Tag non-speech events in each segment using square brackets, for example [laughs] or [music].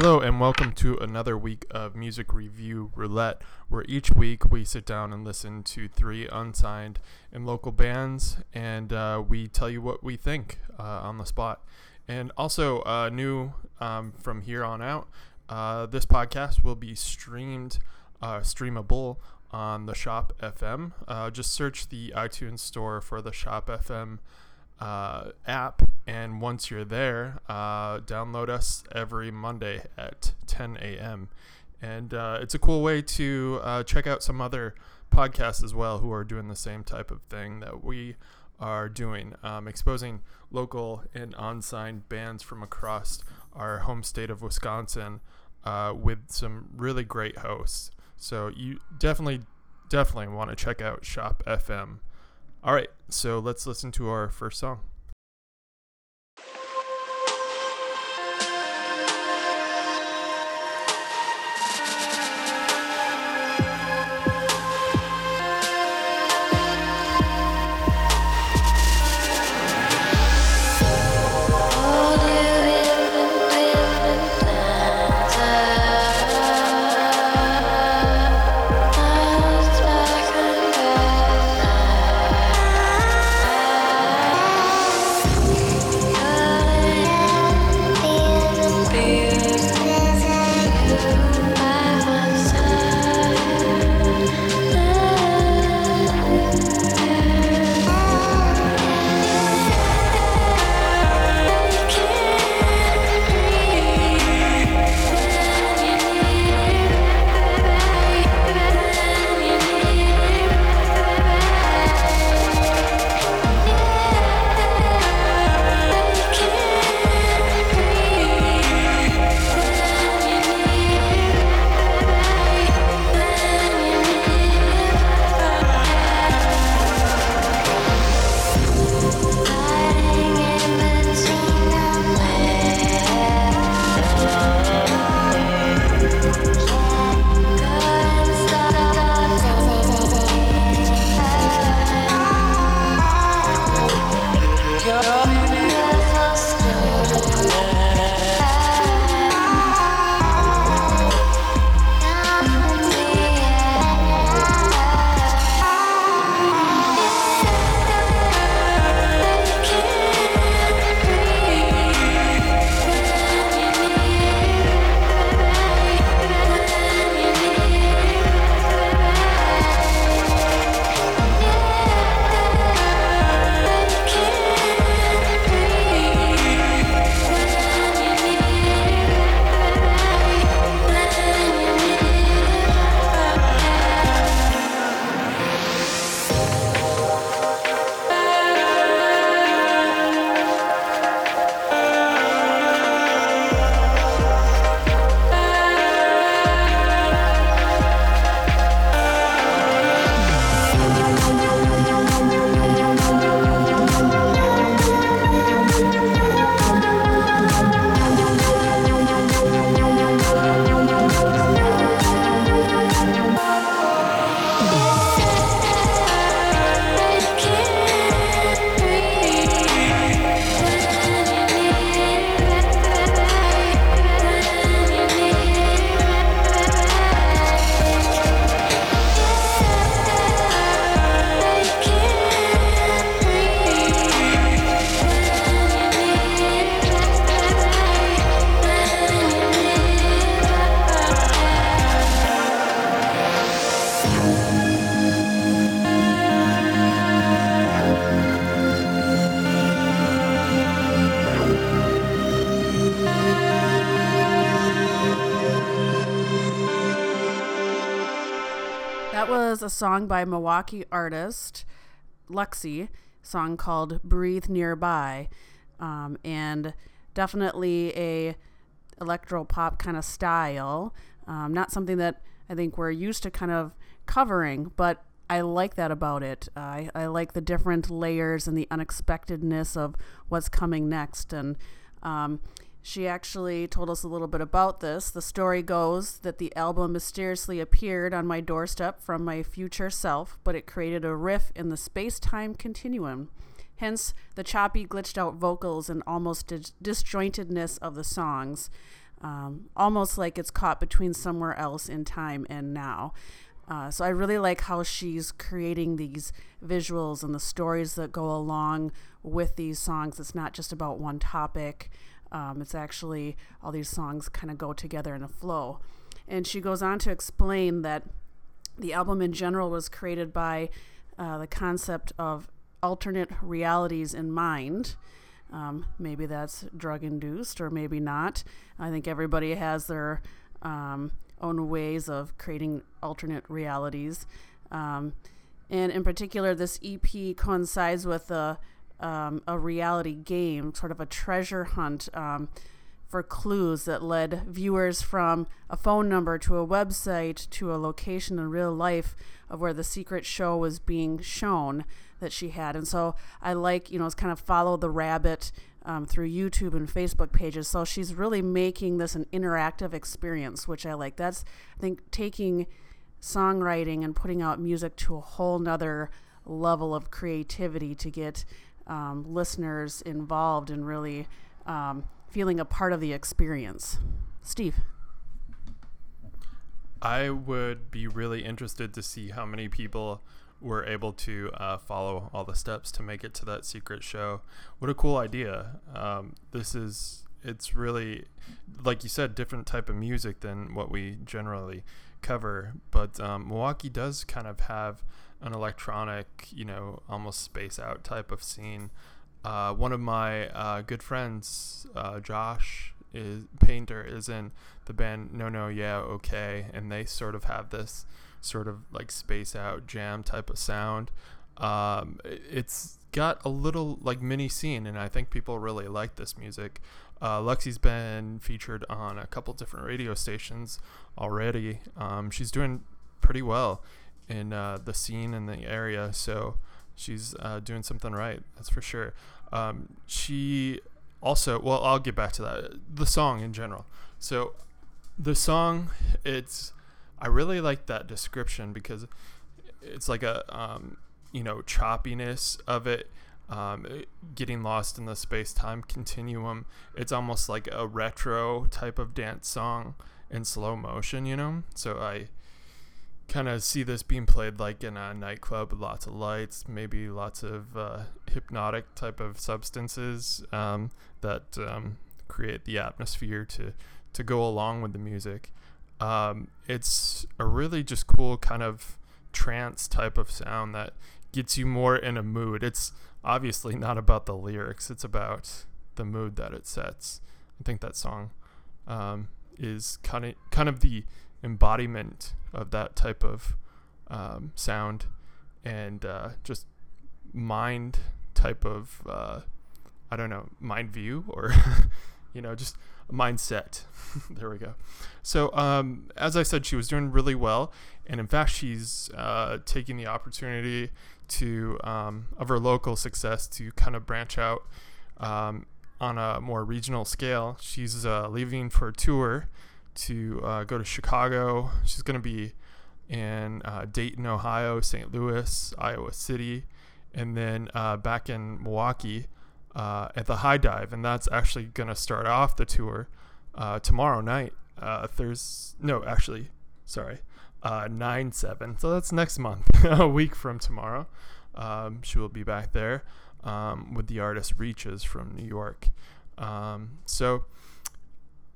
Hello, and welcome to another week of Music Review Roulette, where each week we sit down and listen to three unsigned and local bands, and uh, we tell you what we think uh, on the spot. And also, uh, new um, from here on out, uh, this podcast will be streamed, uh, streamable on the Shop FM. Uh, just search the iTunes store for the Shop FM uh, app, and once you're there, uh, download us every Monday at 10 a.m. And uh, it's a cool way to uh, check out some other podcasts as well who are doing the same type of thing that we are doing, um, exposing local and unsigned bands from across our home state of Wisconsin uh, with some really great hosts. So you definitely, definitely want to check out Shop FM. All right, so let's listen to our first song. A song by Milwaukee artist Lexi, song called "Breathe Nearby," um, and definitely a electro pop kind of style. Um, not something that I think we're used to kind of covering, but I like that about it. Uh, I, I like the different layers and the unexpectedness of what's coming next. And um, she actually told us a little bit about this. The story goes that the album mysteriously appeared on my doorstep from my future self, but it created a riff in the space time continuum. Hence, the choppy, glitched out vocals and almost dis- disjointedness of the songs. um, almost like it's caught between somewhere else in time and now. Uh, so I really like how she's creating these visuals and the stories that go along with these songs. It's not just about one topic. Um, it's actually all these songs kind of go together in a flow. And she goes on to explain that the album in general was created by uh, the concept of alternate realities in mind. Um, maybe that's drug induced or maybe not. I think everybody has their um, own ways of creating alternate realities. Um, and in particular, this EP coincides with a, um, a reality game, sort of a treasure hunt um, for clues that led viewers from a phone number to a website to a location in real life of where the secret show was being shown that she had. And so I like, you know, it's kind of follow the rabbit um, through YouTube and Facebook pages. So she's really making this an interactive experience, which I like. That's, I think, taking songwriting and putting out music to a whole nother level of creativity to get um, listeners involved and really um, feeling a part of the experience. Steve. I would be really interested to see how many people were able to uh, follow all the steps to make it to that secret show. What a cool idea! Um, this is it's really like you said, different type of music than what we generally cover. But um, Milwaukee does kind of have an electronic, you know, almost space out type of scene. Uh, one of my uh, good friends, uh, Josh, is painter, is in the band No No Yeah Okay, and they sort of have this sort of like space out jam type of sound. Um, it's got a little like mini scene, and I think people really like this music. Uh, Lexi's been featured on a couple different radio stations already. Um, she's doing pretty well in uh, the scene in the area, so she's uh, doing something right. That's for sure. Um, she also, well, I'll get back to that. The song in general. So, the song, it's I really like that description because it's like a um, you know choppiness of it, um, getting lost in the space time continuum. It's almost like a retro type of dance song in slow motion, you know. So I kind of see this being played like in a nightclub lots of lights, maybe lots of uh, hypnotic type of substances um, that um, create the atmosphere to to go along with the music. Um, it's a really just cool kind of trance type of sound that gets you more in a mood. It's obviously not about the lyrics, it's about the mood that it sets. I think that song um, is kind of kind of the embodiment of that type of um, sound and uh, just mind type of uh, I don't know mind view or [laughs] you know just mindset. [laughs] there we go. So, um, as I said, she was doing really well, and in fact, she's uh, taking the opportunity to um, of her local success to kind of branch out um, on a more regional scale. She's uh, leaving for a tour to uh, go to Chicago. She's going to be in uh, Dayton, Ohio, St. Louis, Iowa City, and then uh, back in Milwaukee uh, at the High Dive, and that's actually going to start off the tour uh, tomorrow night. Uh, Thursday, no, actually, sorry, uh, nine seven. So that's next month, [laughs] a week from tomorrow. Um, she will be back there um, with the artist Reaches from New York. Um, so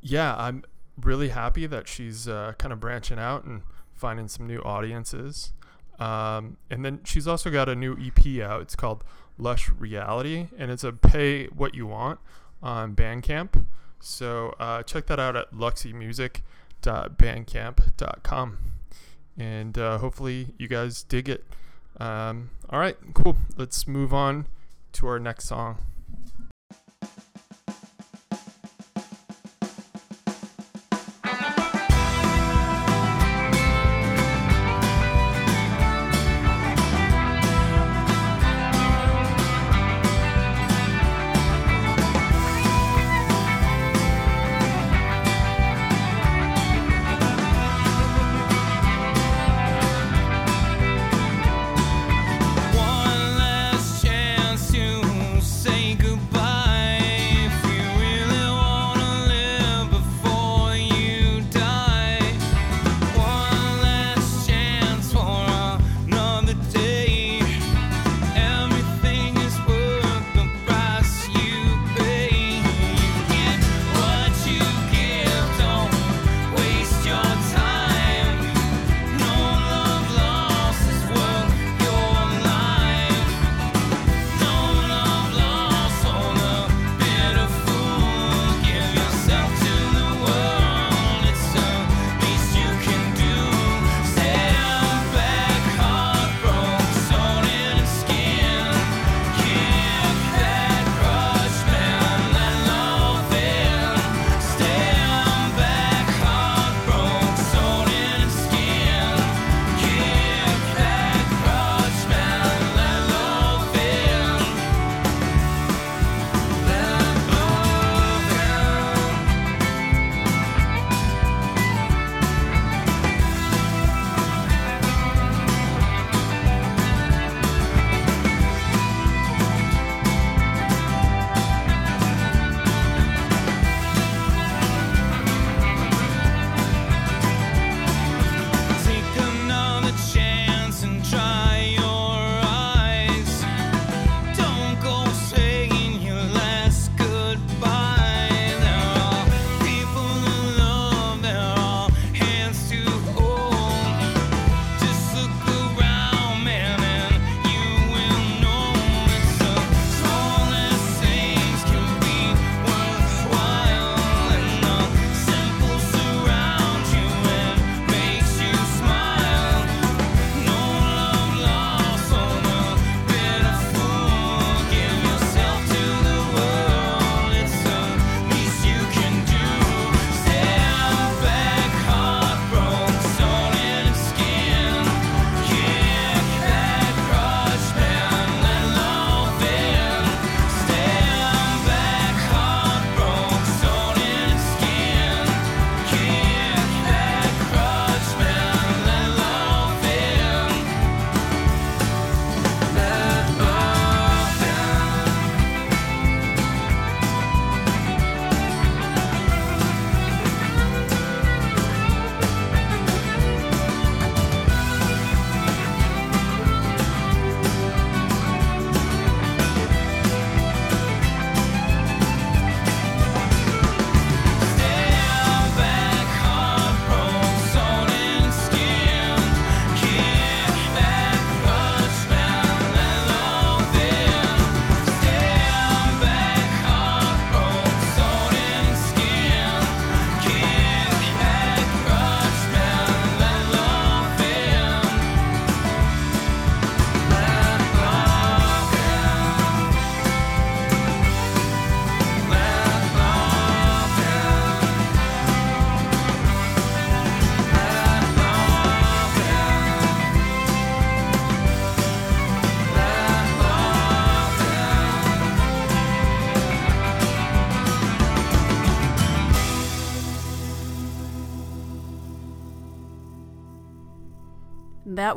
yeah, I'm really happy that she's uh, kind of branching out and finding some new audiences. Um, and then she's also got a new EP out. It's called Lush Reality, and it's a pay what you want on Bandcamp. So uh, check that out at luxymusic.bandcamp.com. And uh, hopefully you guys dig it. Um, all right, cool. Let's move on to our next song.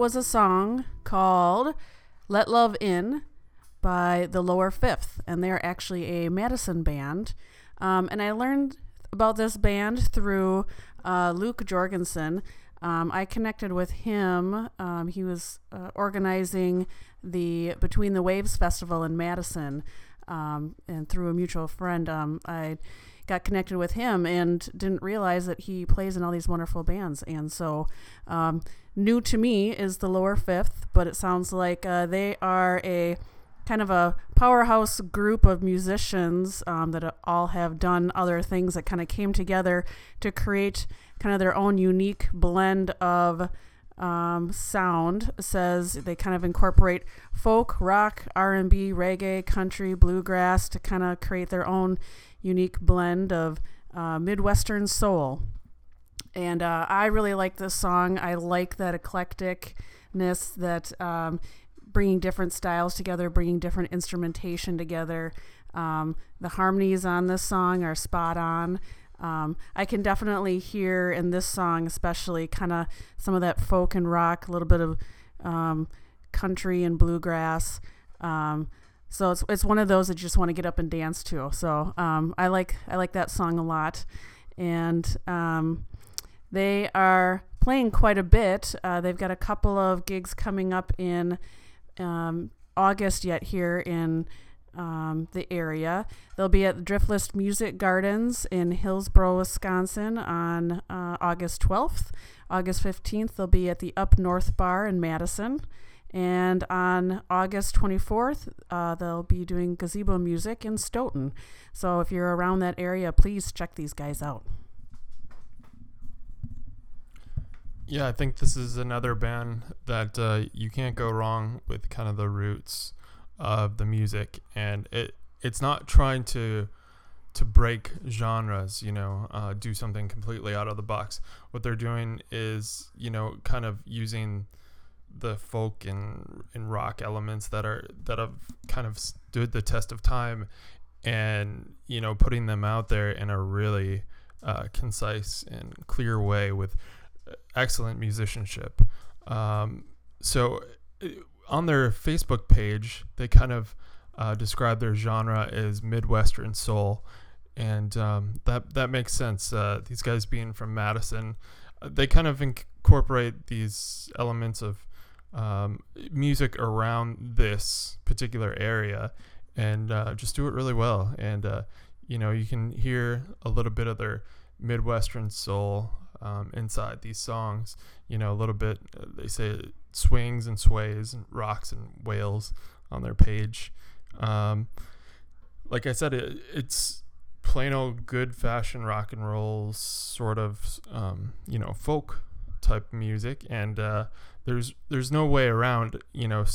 Was a song called Let Love In by the Lower Fifth, and they're actually a Madison band. Um, and I learned about this band through uh, Luke Jorgensen. Um, I connected with him. Um, he was uh, organizing the Between the Waves Festival in Madison, um, and through a mutual friend, um, I got connected with him and didn't realize that he plays in all these wonderful bands. And so, um, new to me is the Lower Fifth, but it sounds like uh, they are a kind of a powerhouse group of musicians um, that all have done other things that kind of came together to create kind of their own unique blend of um, sound says they kind of incorporate folk rock r&b reggae country bluegrass to kind of create their own unique blend of uh, midwestern soul and uh, i really like this song i like that eclecticness that um, bringing different styles together, bringing different instrumentation together. Um, the harmonies on this song are spot on. Um, I can definitely hear in this song, especially, kind of some of that folk and rock, a little bit of um, country and bluegrass. Um, so it's it's one of those that you just want to get up and dance to. So um, I like I like that song a lot, and um, they are playing quite a bit. Uh, they've got a couple of gigs coming up in um, August yet here in um, the area. They'll be at Driftless Music Gardens in Hillsboro, Wisconsin on uh, August 12th. August 15th, they'll be at the Up North Bar in Madison. And on August 24th, uh, they'll be doing gazebo music in Stoughton. So if you're around that area, please check these guys out. Yeah, I think this is another band that uh, you can't go wrong with kind of the roots of the music, and it it's not trying to to break genres, you know, uh, do something completely out of the box. What they're doing is, you know, kind of using the folk and, and rock elements that are that have kind of stood the test of time, and you know, putting them out there in a really uh, concise and clear way with excellent musicianship. Um, so uh, on their Facebook page, they kind of uh, describe their genre as Midwestern soul, and um, that that makes sense. Uh, these guys being from Madison, uh, they kind of incorporate these elements of um, music around this particular area, and uh, just do it really well. And uh, you know, you can hear a little bit of their Midwestern soul um, inside these songs. You know, a little bit, uh, they say swings and sways and rocks and wails on their page. Um, like I said, it, it's plain old good fashion rock and roll sort of, um, you know, folk type music. And uh, there's there's no way around, you know,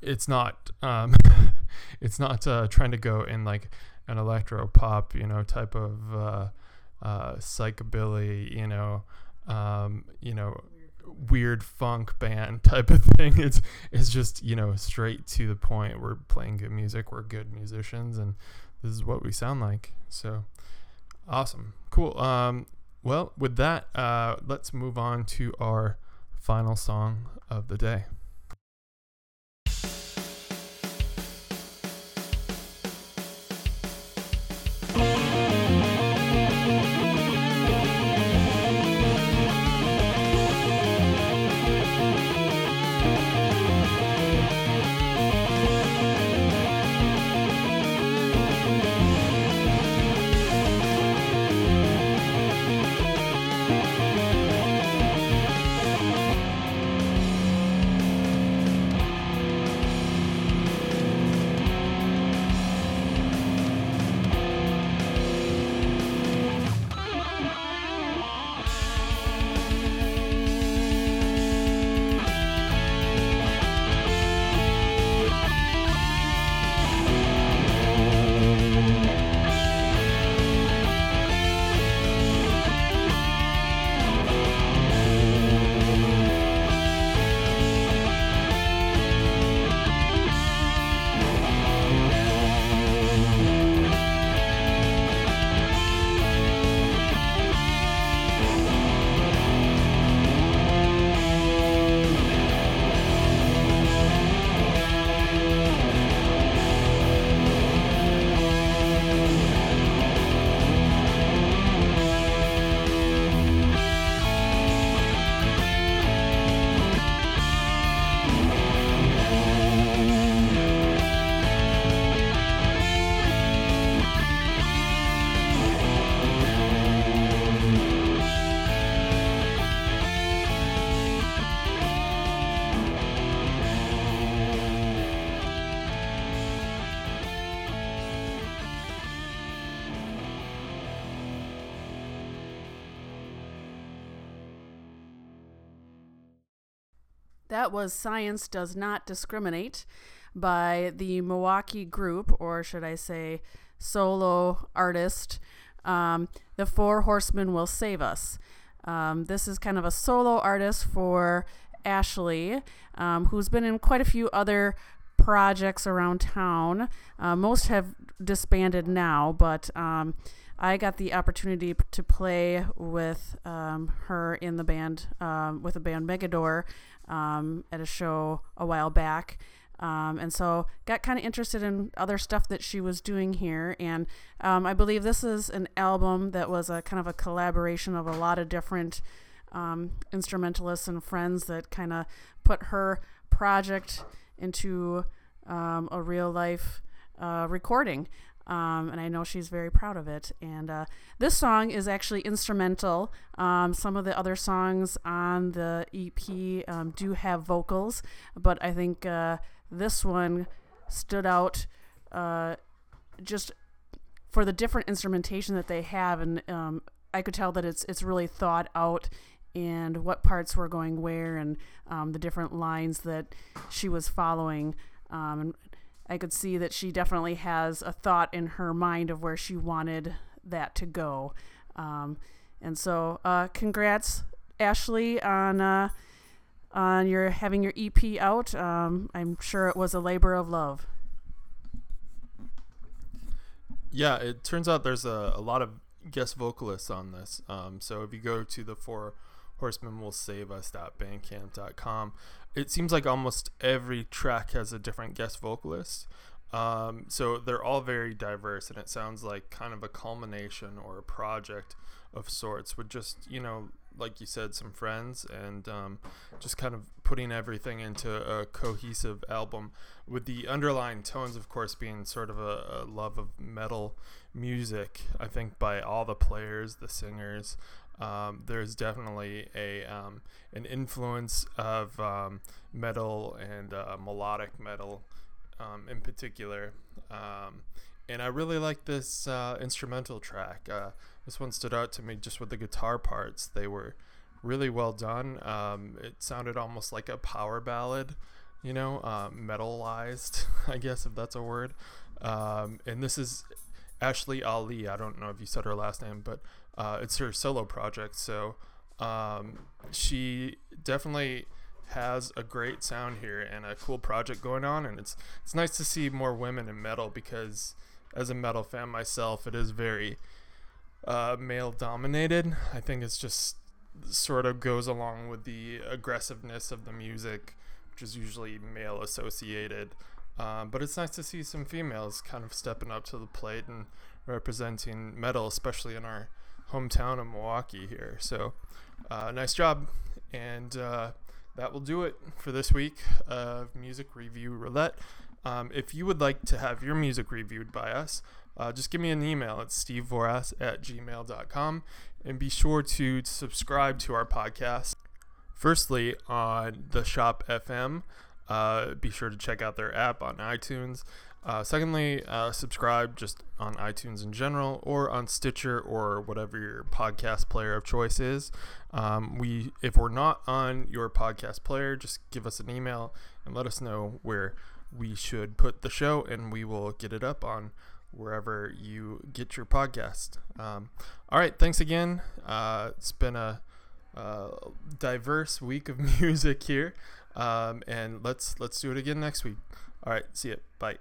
it's not um, [laughs] it's not uh, trying to go in like an electro pop, you know, type of uh, uh, psychobilly, you know, um, you know, weird funk band [laughs] type of thing. It's it's just you know straight to the point. We're playing good music. We're good musicians, and this is what we sound like. So awesome, cool. Um, well, with that, uh, let's move on to our final song of the day. That was Science Does Not Discriminate by the Milwaukee group, or should I say, solo artist. Um, the Four Horsemen Will Save Us. Um, this is kind of a solo artist for Ashley, um, who's been in quite a few other projects around town. Uh, most have disbanded now, but um, I got the opportunity to play with um, her in the band, um, with the band Megador um, at a show a while back. Um, and so got kind of interested in other stuff that she was doing here. And um, I believe this is an album that was a kind of a collaboration of a lot of different um, instrumentalists and friends that kind of put her project into a real life uh, recording. Um, and I know she's very proud of it. And uh, this song is actually instrumental. Um, some of the other songs on the EP um, do have vocals, but I think uh, this one stood out uh, just for the different instrumentation that they have, and um, I could tell that it's it's really thought out and what parts were going where and um, the different lines that she was following. Um, I could see that she definitely has a thought in her mind of where she wanted that to go. Um, and so, uh, congrats, Ashley, on uh, on your having your EP out. Um, I'm sure it was a labor of love. Yeah, it turns out there's a, a lot of guest vocalists on this. Um, so if you go to the four horsemen will save us.bandcamp.com, it seems like almost every track has a different guest vocalist. Um, so they're all very diverse, and it sounds like kind of a culmination or a project of sorts with just, you know, like you said, some friends and um, just kind of putting everything into a cohesive album with the underlying tones, of course, being sort of a, a love of metal music, I think, by all the players, the singers. Um, there's definitely a um, an influence of um, metal and uh, melodic metal um, in particular. Um, and I really like this uh, instrumental track. Uh, this one stood out to me just with the guitar parts. They were really well done. Um, it sounded almost like a power ballad, you know, uh, metalized, [laughs] I guess, if that's a word. And this is Ashley Ali. I don't know if you said her last name, but uh, it's her solo project. So um, she definitely has a great sound here and a cool project going on. And it's it's nice to see more women in metal because as a metal fan myself, it is very uh, male dominated. I think it's just sort of goes along with the aggressiveness of the music, which is usually male associated. Um, but it's nice to see some females kind of stepping up to the plate and representing metal, especially in our hometown of Milwaukee here. So, uh, nice job. And uh, that will do it for this week of Music Review Roulette. Um, if you would like to have your music reviewed by us, uh, just give me an email at stevevoras at gmail.com and be sure to subscribe to our podcast. Firstly, on the Shop FM, uh, be sure to check out their app on iTunes. Uh, secondly, uh, subscribe just on iTunes in general or on Stitcher or whatever your podcast player of choice is. Um, we, if we're not on your podcast player, just give us an email and let us know where we should put the show, and we will get it up on wherever you get your podcast. Um, all right, thanks again. Uh, it's been a, a, diverse week of [laughs] music here, um, and let's let's do it again next week. All right, see you. Bye.